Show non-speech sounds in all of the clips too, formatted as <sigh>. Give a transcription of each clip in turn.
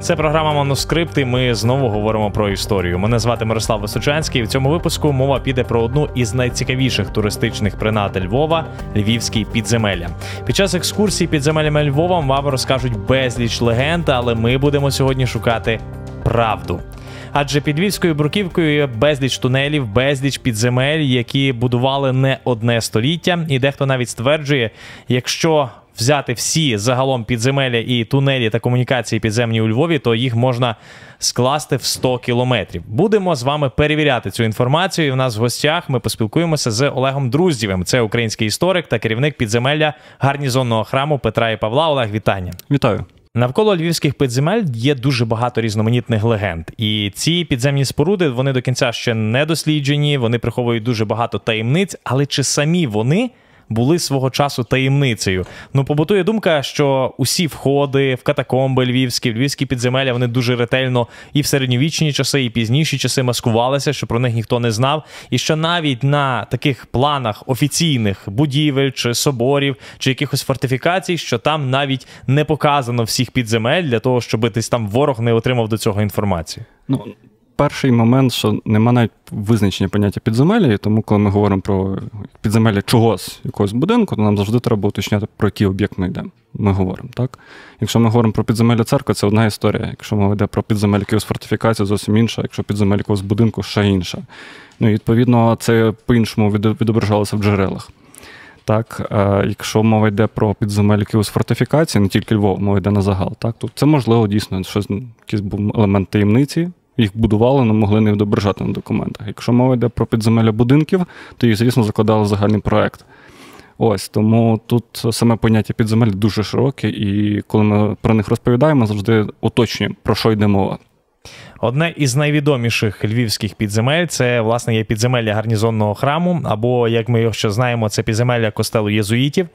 Це програма Манускрипт, і Ми знову говоримо про історію. Мене звати Мирослав Височанський. В цьому випуску мова піде про одну із найцікавіших туристичних принад Львова львівські підземелля. Під час екскурсії підземеллями Львова вам розкажуть безліч легенд, але ми будемо сьогодні шукати правду. Адже під Львівською бруківкою є безліч тунелів, безліч підземель, які будували не одне століття, і дехто навіть стверджує, якщо взяти всі загалом підземелля і тунелі та комунікації підземні у Львові, то їх можна скласти в 100 кілометрів. Будемо з вами перевіряти цю інформацію. І в нас в гостях ми поспілкуємося з Олегом Друздєвим. Це український історик та керівник підземелля гарнізонного храму Петра і Павла. Олег, вітання. Вітаю. Навколо львівських підземель є дуже багато різноманітних легенд, і ці підземні споруди вони до кінця ще не досліджені. Вони приховують дуже багато таємниць, але чи самі вони були свого часу таємницею. Ну, побутує думка, що усі входи в катакомби львівські, в львівські підземелля, вони дуже ретельно і в середньовічні часи, і пізніші часи маскувалися, що про них ніхто не знав. І що навіть на таких планах офіційних будівель чи соборів, чи якихось фортифікацій, що там навіть не показано всіх підземель для того, щоб десь там ворог не отримав до цього інформацію. Ну, перший момент, що нема навіть визначення поняття підземелля, і тому, коли ми говоримо про підземелля чогось, якогось будинку, то нам завжди треба уточняти, про який об'єкт ми йдемо. Ми говоримо, так? Якщо ми говоримо про підземелля церкви, це одна історія. Якщо мова йде про підземелля якогось фортифікації, зовсім інша, якщо підземелля якогось будинку, ще інша. Ну і відповідно це по-іншому відображалося в джерелах. Так, якщо мова йде про підземель якихось фортифікацій, не тільки Львов, мова йде на загал, так, то це можливо дійсно щось, якийсь був елемент таємниці, їх будували, не могли не відображати на документах. Якщо мова йде про підземелля будинків, то їх, звісно, закладали в загальний проект. Ось тому тут саме поняття підземель дуже широке, і коли ми про них розповідаємо, завжди уточнюємо, про що йде мова. Одне із найвідоміших львівських підземель це власне є підземелля гарнізонного храму, або як ми його ще знаємо, це підземелля костелу єзуїтів.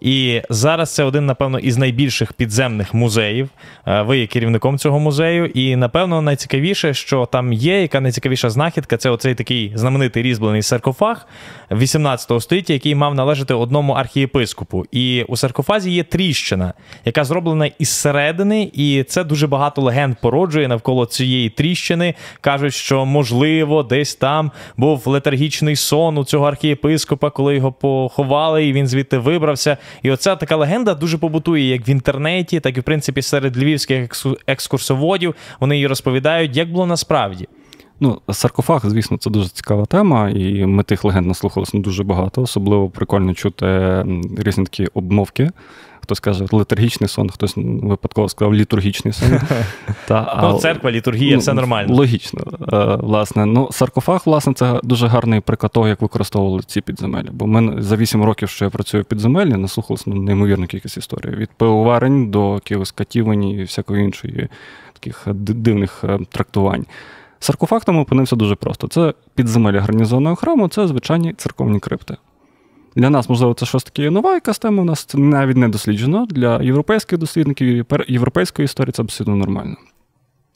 І зараз це один, напевно, із найбільших підземних музеїв. Е, ви є керівником цього музею, і напевно найцікавіше, що там є, яка найцікавіша знахідка, це оцей такий знаменитий різьблений саркофаг 18 століття, який мав належати одному архієпископу. І у саркофазі є тріщина, яка зроблена із середини, і це дуже багато легенд породжує навколо цієї тріщини. Кажуть, що можливо десь там був летаргічний сон у цього архієпископа, коли його поховали, і він звідти вибрався. І оця така легенда дуже побутує як в інтернеті, так і в принципі серед львівських екскурсоводів. Вони її розповідають, як було насправді. Ну, саркофаг, звісно, це дуже цікава тема, і ми тих легенд наслухалися дуже багато. Особливо прикольно чути різні такі обмовки хтось каже литургічний сон, хтось випадково сказав літургічний сон. <laughs> Та, ну, Церква, літургія, ну, все нормально. Логічно. Е, власне. Ну, Саркофаг, власне, це дуже гарний приклад того, як використовували ці підземелля. Бо ми за 8 років, що я працюю в підземеллі, наслухалися ну, неймовірну кількість історій. Від пивоварень до якихось катівень і всякої іншої таких дивних е, трактувань. Саркофаг там опинився дуже просто. Це підземелля гарнізонного храму, це звичайні церковні крипти. Для нас, можливо, це щось таке нова якась тема, у нас це навіть не досліджено. Для європейських дослідників європейської історії це абсолютно нормально.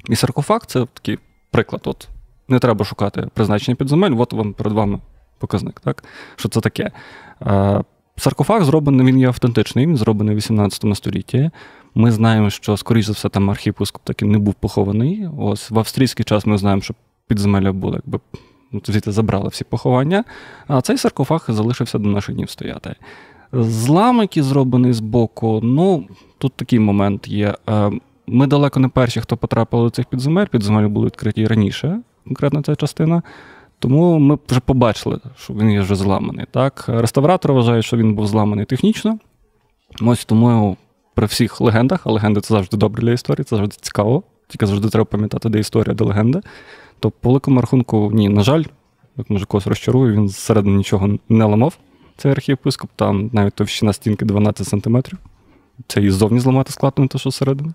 І саркофаг це такий приклад. От Не треба шукати призначення підземель, от вам перед вами показник. так? Що це таке? Саркофаг зроблений, він є автентичний, він зроблений в 18 столітті. Ми знаємо, що, скоріш за все, там архіпускоп таки не був похований. Ось В австрійський час ми знаємо, що підземелля були якби звідти забрали всі поховання, а цей саркофаг залишився до наших днів стояти. Злам, який зроблений з боку, ну тут такий момент є. Е, ми далеко не перші, хто потрапили до цих підземель. Підземелі були відкриті раніше, конкретно ця частина. Тому ми вже побачили, що він є вже зламаний. Так? Реставратор вважає, що він був зламаний технічно. Ось тому при всіх легендах, а легенди це завжди добре для історії, це завжди цікаво. Тільки завжди треба пам'ятати, де історія, де легенда. То по великому рахунку, ні, на жаль, як може когось розчарую, він зсередини нічого не ламав. Цей архієпископ, там навіть товщина стінки 12 см. Це і ззовні зламати складно, те, що зсередини.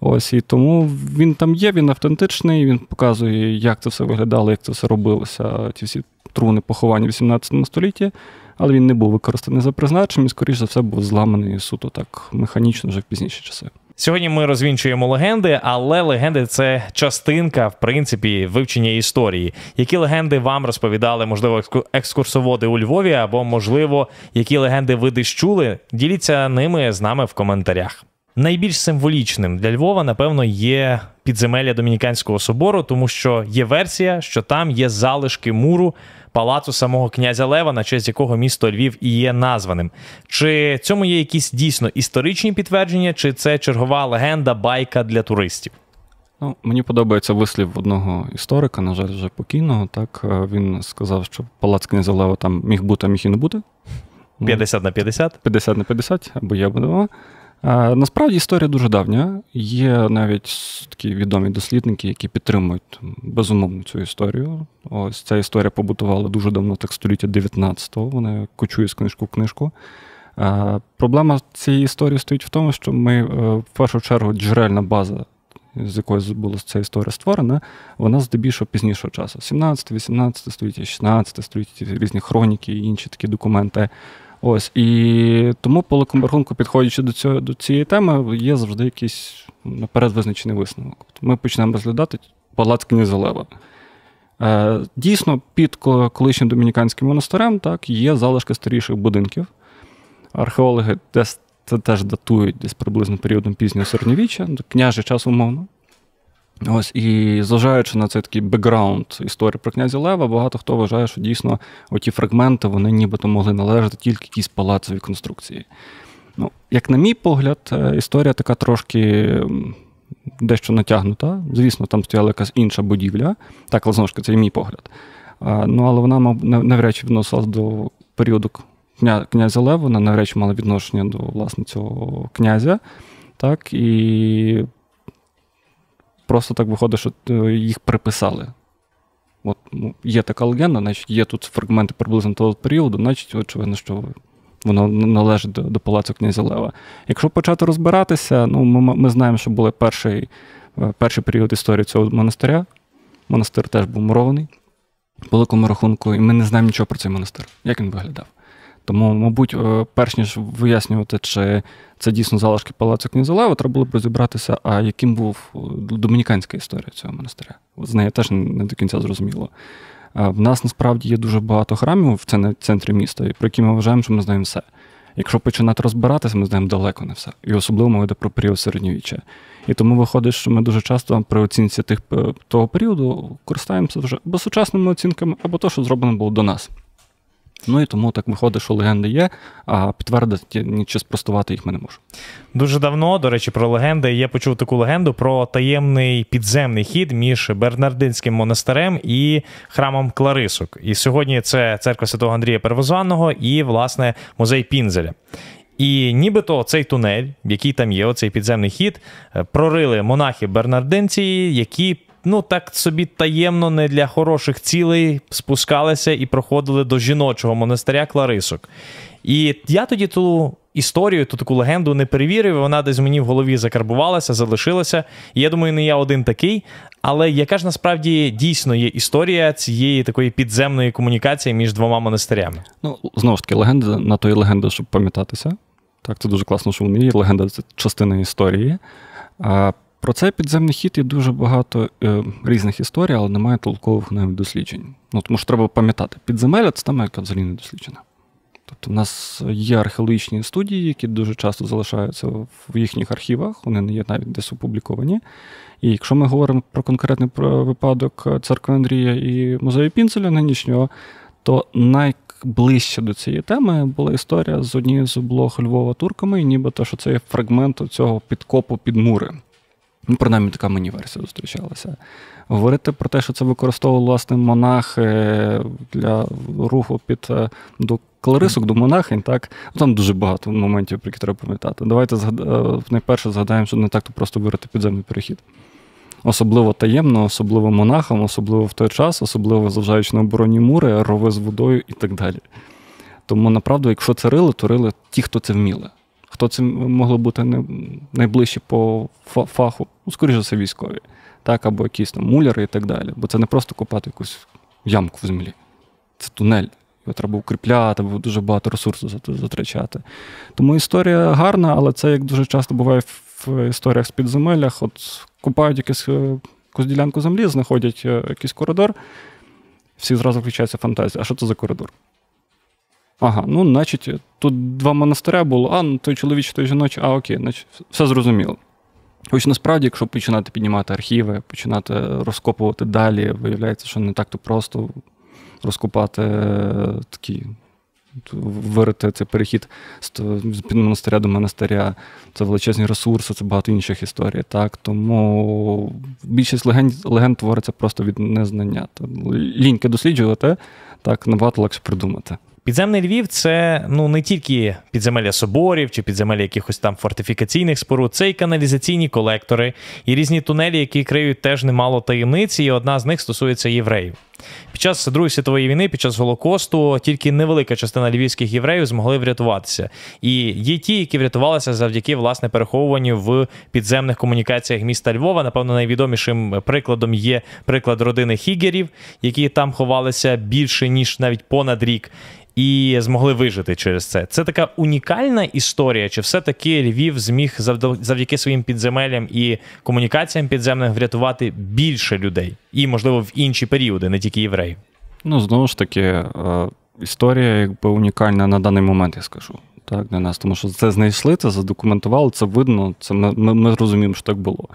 Ось і тому він там є, він автентичний, він показує, як це все виглядало, як це все робилося, ті всі труни поховання в 18 столітті, але він не був використаний за призначенням і, скоріш за все, був зламаний суто так механічно вже в пізніші часи. Сьогодні ми розвінчуємо легенди, але легенди це частинка, в принципі, вивчення історії. Які легенди вам розповідали, можливо, екскурсоводи у Львові, або, можливо, які легенди ви десь чули? Діліться ними з нами в коментарях. Найбільш символічним для Львова, напевно, є підземелля Домініканського собору, тому що є версія, що там є залишки муру палацу самого князя Лева, на честь якого місто Львів і є названим. Чи цьому є якісь дійсно історичні підтвердження, чи це чергова легенда, байка для туристів? Ну, Мені подобається вислів одного історика, на жаль, вже покійного. Так е, він сказав, що палац князя Лева там міг бути, а міг і не бути. 50 на 50? 50 на 50, або я буду. А, Насправді історія дуже давня. Є навіть такі відомі дослідники, які підтримують безумовно цю історію. Ось ця історія побутувала дуже давно, так століття 19-го. Вона кочує з книжку в книжку. Проблема цієї історії стоїть в тому, що ми е, в першу чергу джерельна база. З якої була ця історія створена, вона здебільшого пізнішого часу. 17, 18 століття, 16 століття, різні хроніки і інші такі документи. Ось і тому по рахунку, підходячи до цього до цієї теми, є завжди якийсь наперед визначений висновок. Ми почнемо розглядати палац князя Е, Дійсно, під колишнім домініканським монастирем так, є залишки старіших будинків. Археологи десь це теж датують десь приблизно періодом пізнього середньовіччя, княжий час умовно. Ось і зважаючи на цей такий бекграунд історії про князя Лева, багато хто вважає, що дійсно оті фрагменти вони нібито могли належати тільки якійсь палацовій конструкції. Ну, Як на мій погляд, е, історія така трошки дещо натягнута. Звісно, там стояла якась інша будівля. Так, але знову ж таки, це і мій погляд. Ну, Але вона навряд чи відносилась до періоду князя Лева, вона навряд чи мала відношення до власне цього князя. Так, І просто так виходить, що е, їх приписали. От ну, Є така легенда, значить є тут фрагменти приблизно того періоду, значить, очевидно, що воно належить до до палацу князя Лева. Якщо почати розбиратися, ну, ми ми знаємо, що був перший е, перший період історії цього монастиря. Монастир теж був мурований, великому рахунку, і ми не знаємо нічого про цей монастир, як він виглядав. Тому, мабуть, е, перш ніж вияснювати, чи це дійсно залишки палацу Князолева, треба було б розібратися, а яким був е, домініканська історія цього монастиря. З нею теж не до кінця зрозуміло. В нас насправді є дуже багато храмів в центрі міста, про які ми вважаємо, що ми знаємо все. Якщо починати розбиратися, ми знаємо далеко не все. І особливо мова йде про період середньовіччя. І тому виходить, що ми дуже часто при оцінці тих, е, того періоду користуємося вже або сучасними оцінками, або то, що зроблено було до нас. Ну і тому так виходить, що легенди є, а підтвердити чи спростувати їх ми не можемо. Дуже давно, до речі, про легенди. Я почув таку легенду про таємний підземний хід між Бернардинським монастирем і храмом Кларисок. І сьогодні це церква Святого Андрія Первозванного і, власне, музей Пінзеля. І нібито цей тунель, який там є, оцей підземний хід, е, прорили монахи-бернардинці, які ну так собі таємно, не для хороших цілей спускалися і проходили до жіночого монастиря Кларисок. І я тоді ту історію, ту таку легенду не перевірив, вона десь мені в голові закарбувалася, залишилася. Я думаю, не я один такий. Але яка ж насправді дійсно є історія цієї такої підземної комунікації між двома монастирями? Ну, знову ж таки, легенда на то є легенда, щоб пам'ятатися. Так, це дуже класно, що вони є. Легенда це частина історії. Про цей підземний хід є дуже багато е, різних історій, але немає толкових навіть досліджень. Ну, Тому що треба пам'ятати, підземелля це там, яка взагалі не досліджена. Тобто, в нас є археологічні студії, які дуже часто залишаються в їхніх архівах, вони не є навіть десь опубліковані. І якщо ми говоримо про конкретний випадок церкви Андрія і музею Пінцеля нинішнього, то найближче до цієї теми була історія з однією з облог Львова турками, і нібито що це є фрагмент цього підкопу під мури. Ну, принаймні, така мені версія зустрічалася. Говорити про те, що це використовував власне монах для руху під е, до кларисок, до монахинь, так ну, там дуже багато моментів, про які треба пам'ятати. Давайте згад... Е, найперше згадаємо, що не так то просто вирити підземний перехід. Особливо таємно, особливо монахам, особливо в той час, особливо зважаючи на оборонні мури, рови з водою і так далі. Тому, направду, якщо це рили, то рили ті, хто це вміли. Хто це могло бути найближче по фаху? Ну, скоріше за все, військові, так, або якісь там муляри і так далі. Бо це не просто копати якусь ямку в землі. Це тунель. Його треба укріпляти, бо дуже багато ресурсу затрачати. Тому історія гарна, але це як дуже часто буває в історіях з підземеллях. От купають якусь, е, якусь ділянку землі, знаходять е, якийсь коридор, всі зразу включається фантазія. А що це за коридор? Ага, ну, значить, тут два монастиря було, а ну той чоловічий, той жіночий, а окей, значить, все зрозуміло. Хоч насправді, якщо починати піднімати архіви, починати розкопувати далі, виявляється, що не так-то просто розкопати такі, вирити цей перехід з монастиря до монастиря, це величезні ресурси, це багато інших історій. Так? Тому більшість легенд легенд твориться просто від незнання. Ліньки досліджувати, так набагато легше придумати. Підземний Львів це ну не тільки підземелля соборів чи підземелля якихось там фортифікаційних споруд, це і каналізаційні колектори, і різні тунелі, які криють теж немало таємниць, і одна з них стосується євреїв. Під час Другої світової війни, під час Голокосту, тільки невелика частина львівських євреїв змогли врятуватися. І є ті, які врятувалися завдяки власне переховуванню в підземних комунікаціях міста Львова. Напевно, найвідомішим прикладом є приклад родини Хігерів, які там ховалися більше ніж навіть понад рік і змогли вижити через це. Це така унікальна історія, чи все-таки Львів зміг завдяки своїм підземеллям і комунікаціям підземним врятувати більше людей, і, можливо, в інші періоди, не тільки євреїв? Ну, знову ж таки, е, історія якби унікальна на даний момент, я скажу. Так, для нас, тому що це знайшли, це задокументували, це видно, це ми, ми, ми розуміємо, що так було.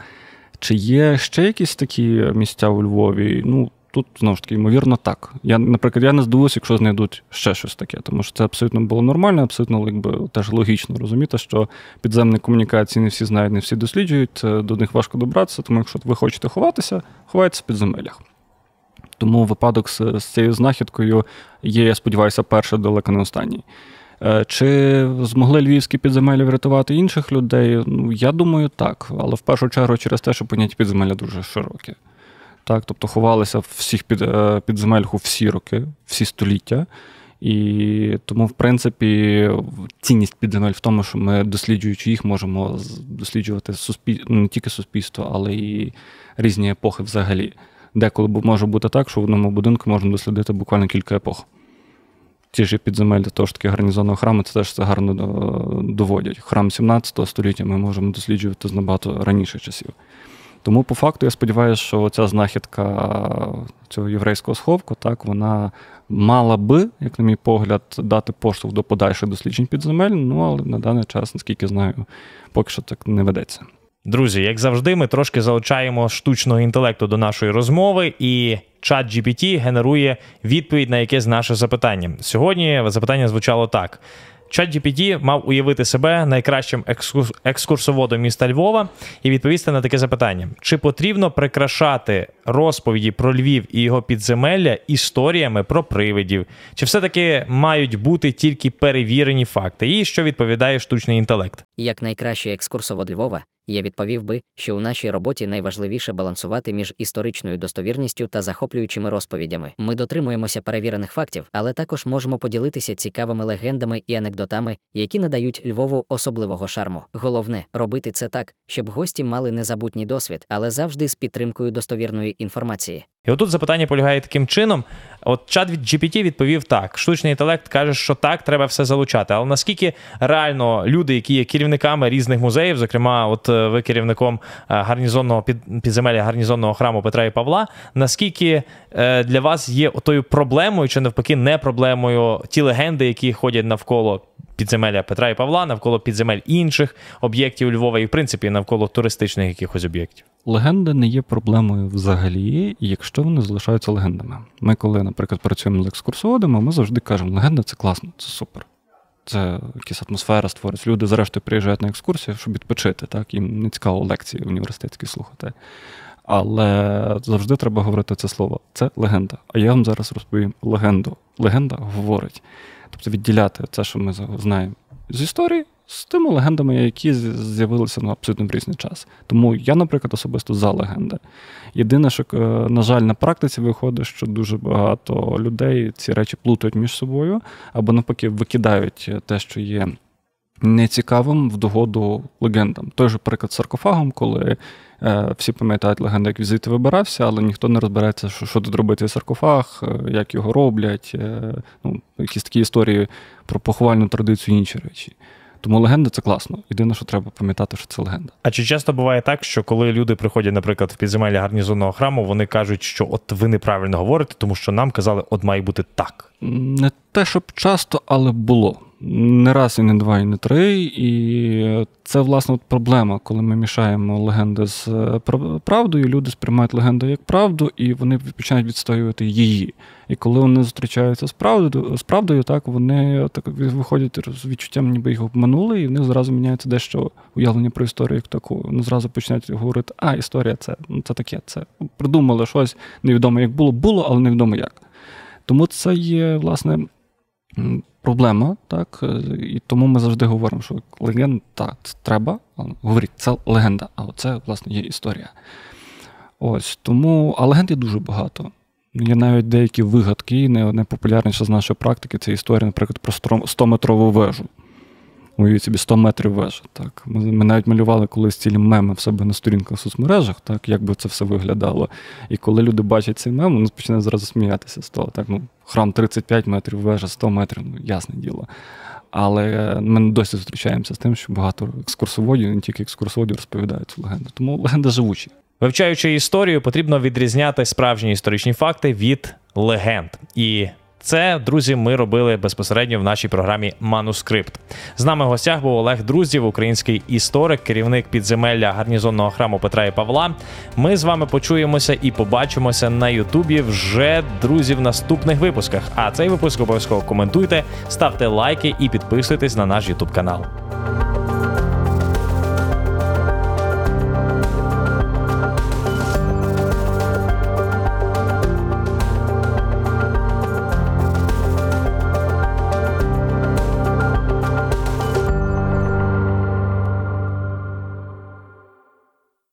Чи є ще якісь такі місця у Львові? Ну, Тут знову ж таки, ймовірно, так. Я, наприклад, я не здивуюся, якщо знайдуть ще щось таке, тому що це абсолютно було нормально, абсолютно якби, теж логічно розуміти, що підземні комунікації не всі знають, не всі досліджують, до них важко добратися, тому якщо ви хочете ховатися, ховайтеся в підземеллях. Тому випадок з, з цією знахідкою є, я сподіваюся, перший далеко не останній. Е, чи змогли львівські підземелля врятувати інших людей? Ну, я думаю, так. Але в першу чергу через те, що поняття підземелля дуже широке. Так, Тобто ховалися всіх під, е, підземеллях всі роки, всі століття. І тому, в принципі, цінність підземель в тому, що ми, досліджуючи їх, можемо досліджувати суспіль... Ну, не тільки суспільство, але і різні епохи взагалі. Деколи може бути так, що в одному будинку можна дослідити буквально кілька епох. Ті ж підземелля того ж таки гарнізонного храму, це теж це гарно е, доводять. Храм 17 століття ми можемо досліджувати з набагато раніше часів. Тому, по факту, я сподіваюся, що ця знахідка цього єврейського сховку, так, вона мала би, як на мій погляд, дати поштовх до подальших досліджень підземель, ну але на даний час, наскільки знаю, поки що так не ведеться. Друзі, як завжди, ми трошки залучаємо штучного інтелекту до нашої розмови, і чат GPT генерує відповідь на якесь наше запитання. Сьогодні запитання звучало так. ChatGPT мав уявити себе найкращим екскурсоводом міста Львова і відповісти на таке запитання: чи потрібно прикрашати розповіді про Львів і його підземелля історіями про привидів? Чи все-таки мають бути тільки перевірені факти? І що відповідає штучний інтелект? Як найкращий екскурсовод Львова, я відповів би, що у нашій роботі найважливіше балансувати між історичною достовірністю та захоплюючими розповідями. Ми дотримуємося перевірених фактів, але також можемо поділитися цікавими легендами і анекдотами, які надають Львову особливого шарму. Головне робити це так, щоб гості мали незабутній досвід, але завжди з підтримкою достовірної інформації. І отут запитання полягає таким чином: от чат від GPT відповів так: штучний інтелект каже, що так, треба все залучати. Але наскільки реально люди, які є керівниками різних музеїв, зокрема, от е, ви керівником е, гарнізонного підземелля гарнізонного храму Петра і Павла, наскільки е, для вас є тою проблемою, чи навпаки, не проблемою ті легенди, які ходять навколо підземелля Петра і Павла, навколо підземель інших об'єктів Львова, і в принципі навколо туристичних якихось об'єктів? Легенди не є проблемою взагалі, якщо вони залишаються легендами. Ми, коли, наприклад, працюємо з екскурсоводами, ми завжди кажемо, легенда це класно, це супер. Це якась атмосфера створюється. Люди, зрештою, приїжджають на екскурсію, щоб відпочити. Так? Їм не цікаво лекції університетські слухати. Але завжди треба говорити це слово. Це легенда. А я вам зараз розповім легенду. Легенда говорить. Тобто відділяти це, що ми знаємо з історії, з тими легендами, які з'явилися на абсолютно в різний час. Тому я, наприклад, особисто за легенди. Єдине, що, е, на жаль, на практиці виходить, що дуже багато людей ці речі плутають між собою, або навпаки викидають те, що є. Нецікавим в догоду легендам. Той же приклад з саркофагом, коли е, всі пам'ятають легенди, як візити вибирався, але ніхто не розбереться, що що тут робити саркофаг, е, як його роблять, е, ну, якісь такі історії про поховальну традицію і інші речі. Тому легенда це класно. Єдине, що треба пам'ятати, що це легенда. А чи часто буває так, що коли люди приходять, наприклад, в підземелля гарнізонного храму, вони кажуть, що от ви неправильно говорите, тому що нам казали, от має бути так. Не те, щоб часто, але було. Не раз і не два, і не три. І це, власне, от проблема, коли ми мішаємо легенди з е, правдою, люди сприймають легенду як правду, і вони починають відстоювати її. І коли вони зустрічаються з правдою, з правдою, так вони так виходять з відчуттям, ніби їх обманули, і в них зразу міняється дещо уявлення про історію як таку. Вони зразу починають говорити, а історія це, ну, це таке, це придумали щось невідомо, як було, було, але невідомо як. Тому це є, власне, проблема, так, е, і тому ми завжди говоримо, що легенда так, це треба, говоріть, це легенда, а оце, власне, є історія. Ось тому, а легенд є дуже багато. Є навіть деякі вигадки, найпопулярніша з нашої практики це історія, наприклад, про 100-метрову вежу. Уявіть собі 100 метрів вежа. Так. Ми, ми навіть малювали колись цілі меми в себе на сторінках в соцмережах, так, як би це все виглядало. І коли люди бачать цей мем, вони починають зразу сміятися з того. Так, ну, храм 35 метрів, вежа 100 метрів, ну, ясне діло. Але ми досі зустрічаємося з тим, що багато екскурсоводів, не тільки екскурсоводів, розповідають цю легенду. Тому легенда живучі. Вивчаючи історію, потрібно відрізняти справжні історичні факти від легенд. І це, друзі, ми робили безпосередньо в нашій програмі Манускрипт. З нами в гостях був Олег Друзів, український історик, керівник підземелля гарнізонного храму Петра і Павла. Ми з вами почуємося і побачимося на Ютубі вже друзі в наступних випусках. А цей випуск обов'язково коментуйте, ставте лайки і підписуйтесь на наш Ютуб канал.